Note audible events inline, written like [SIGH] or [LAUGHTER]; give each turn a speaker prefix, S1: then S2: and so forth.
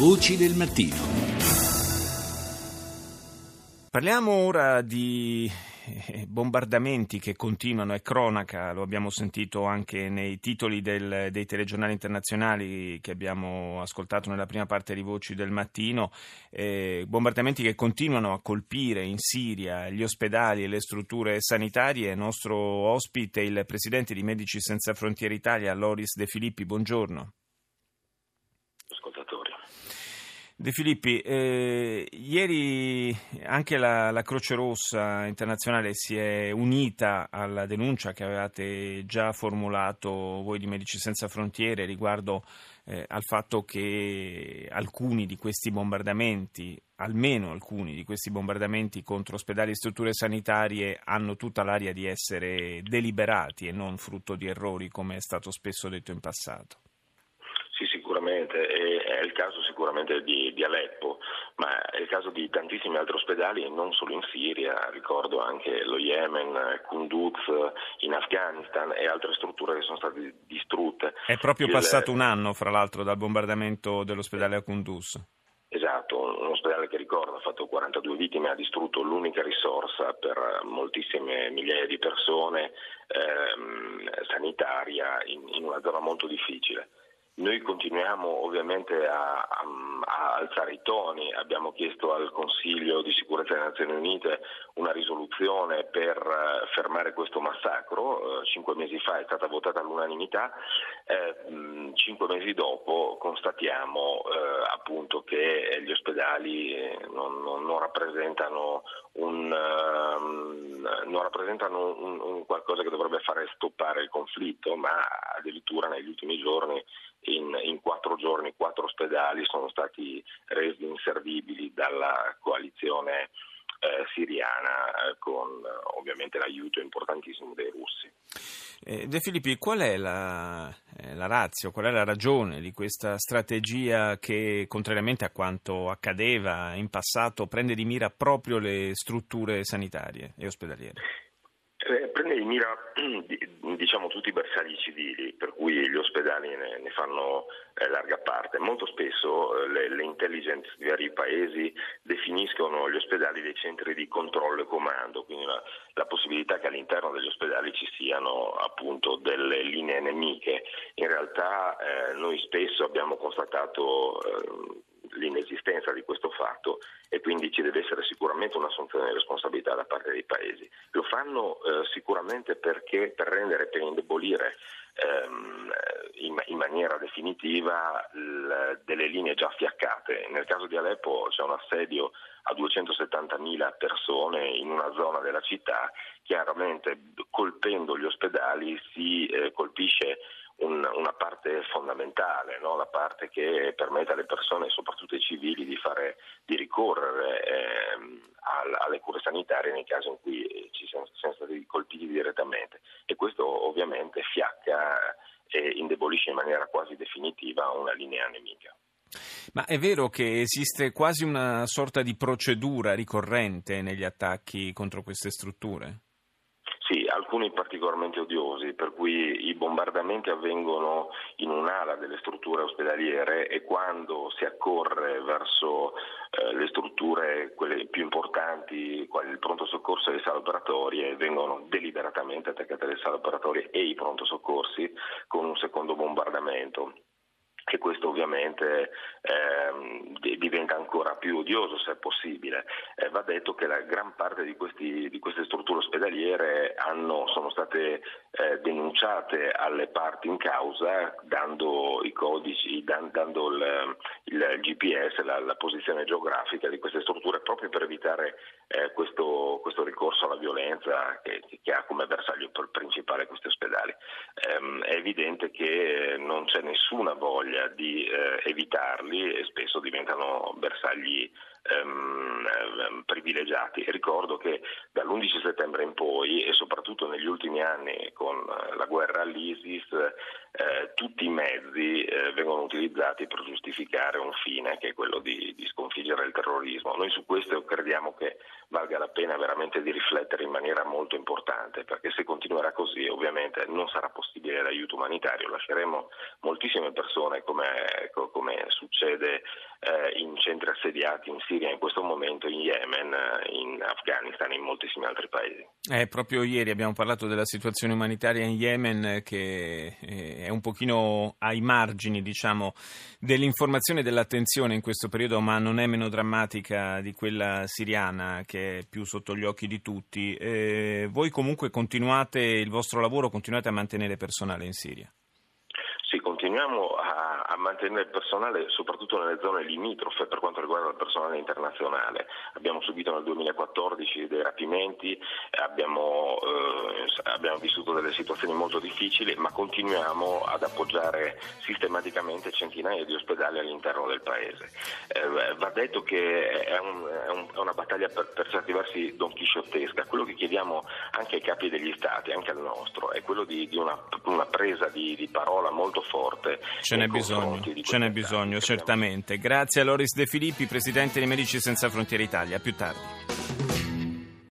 S1: Voci del mattino. Parliamo ora di eh, bombardamenti che continuano, è cronaca, lo abbiamo sentito anche nei titoli del, dei telegiornali internazionali che abbiamo ascoltato nella prima parte di Voci del Mattino, eh, bombardamenti che continuano a colpire in Siria gli ospedali e le strutture sanitarie. Nostro ospite, il presidente di Medici Senza Frontiere Italia, Loris De Filippi, buongiorno. De Filippi, eh, ieri anche la, la, Croce Rossa internazionale si è unita alla denuncia che avevate già formulato voi di Medici Senza Frontiere riguardo eh, al fatto che alcuni di questi bombardamenti, almeno alcuni di questi bombardamenti contro ospedali e strutture sanitarie hanno tutta l'aria di essere deliberati e non frutto di errori come è stato spesso detto in passato.
S2: Sicuramente, è il caso sicuramente di, di, Aleppo, ma è il caso di tantissimi altri ospedali, non solo in Siria, ricordo anche lo Yemen, Kunduz, in Afghanistan e altre strutture che sono state distrutte.
S1: È proprio il... passato un anno, fra l'altro, dal bombardamento dell'ospedale a Kunduz.
S2: Esatto, un ospedale che ricordo ha fatto 42 vittime, ha distrutto l'unica risorsa per moltissime migliaia di persone ehm, sanitaria in, in una zona molto difficile. Noi continuiamo ovviamente a, a, a, alzare i toni, abbiamo chiesto al Consiglio di sicurezza delle Nazioni Unite una risoluzione per uh, fermare questo massacro, uh, cinque mesi fa è stata votata all'unanimità, mh, cinque mesi dopo constatiamo eh, appunto che gli ospedali non, non, non rappresentano, un, ehm, non rappresentano un, un qualcosa che dovrebbe fare stoppare il conflitto, ma addirittura negli ultimi giorni in, in, quattro giorni quattro ospedali sono stati resi inservibili dalla coalizione eh, siriana eh, con ovviamente l'aiuto importantissimo dei russi.
S1: Eh, De Filippi, qual è la, eh, la razio, qual è la ragione di questa strategia che, contrariamente a quanto accadeva in passato, prende di mira proprio le strutture sanitarie e ospedaliere?
S2: Prende [CLEARS THROAT] di mira diciamo, tutti i bersagli civili, per cui gli ospedali ne, ne fanno eh, larga parte. Molto spesso eh, le, le, intelligence di vari paesi definiscono gli ospedali dei centri di controllo e comando, quindi la, la possibilità che all'interno degli ospedali ci siano appunto delle linee nemiche. In realtà eh, noi spesso abbiamo constatato eh, l'inesistenza di questo fatto e quindi ci deve essere sicuramente un'assunzione di responsabilità da parte dei paesi. Lo fanno eh, sicuramente perché per rendere, per indebolire ehm, in, in, maniera definitiva l, delle linee già fiaccate. Nel caso di Aleppo c'è un assedio a 270.000 persone in una zona della città, chiaramente colpendo gli ospedali si eh, colpisce un, una parte fondamentale, no? la parte che permette alle persone, soprattutto ai civili, di, fare, di ricorrere eh, alle cure sanitarie nei casi in cui ci siano, siano stati colpiti direttamente e questo ovviamente fiacca e indebolisce in maniera quasi definitiva una linea nemica.
S1: Ma è vero che esiste quasi una sorta di procedura ricorrente negli attacchi contro queste strutture?
S2: Alcuni particolarmente odiosi, per cui i bombardamenti avvengono in un'ala delle strutture ospedaliere e quando si accorre verso eh, le strutture quelle più importanti, quali il pronto soccorso e le sale operatorie, vengono deliberatamente attaccate le sale operatorie e i pronto soccorsi con un secondo bombardamento che questo ovviamente eh, diventa ancora più odioso se è possibile. Eh, va detto che la gran parte di, questi, di queste strutture ospedaliere hanno, sono state eh, denunciate alle parti in causa dando i codici, dan, dando il, il GPS, la, la, posizione geografica di queste strutture proprio per evitare eh, questo, questo, ricorso alla violenza che, che, ha come bersaglio principale questi ospedali. Ehm, è evidente che non c'è nessuna voglia di eh, evitarli e spesso diventano bersagli ehm, ehm, privilegiati. Ricordo che dall'11 settembre in poi e soprattutto negli ultimi anni con eh, la guerra all'ISIS eh, tutti i mezzi eh, vengono utilizzati per giustificare un fine che è quello di, di, sconfiggere il terrorismo. Noi su questo crediamo che valga la pena veramente di riflettere in maniera molto importante perché se continuerà così ovviamente non sarà possibile l'aiuto umanitario, lasceremo moltissime persone come, come succede eh, in centri assediati in Siria in questo momento, in Yemen, in Afghanistan e in moltissimi altri paesi.
S1: Eh, proprio ieri abbiamo parlato della situazione umanitaria in Yemen che eh, è un pochino ai margini diciamo, dell'informazione e dell'attenzione in questo periodo, ma non è meno drammatica di quella siriana che è più sotto gli occhi di tutti. Eh, voi comunque continuate il vostro lavoro, continuate a mantenere personale in Siria?
S2: Sì, continuiamo a, a, mantenere personale soprattutto nelle zone limitrofe per quanto il personale internazionale. Abbiamo subito nel 2014 dei rapimenti, abbiamo, eh, abbiamo vissuto delle situazioni molto difficili, ma continuiamo ad appoggiare sistematicamente centinaia di ospedali all'interno del paese. Eh, va detto che è, un, è, un, è una battaglia per, per, certi versi donchisciottesca. Quello che chiediamo anche ai capi degli stati, anche al nostro, è quello di, di una, una, presa di, di parola molto molto forte.
S1: Ce n'è bisogno, ce n'è bisogno certamente. Grazie a Loris De Filippi, Presidente di Medici Senza Frontiere Italia. A più tardi.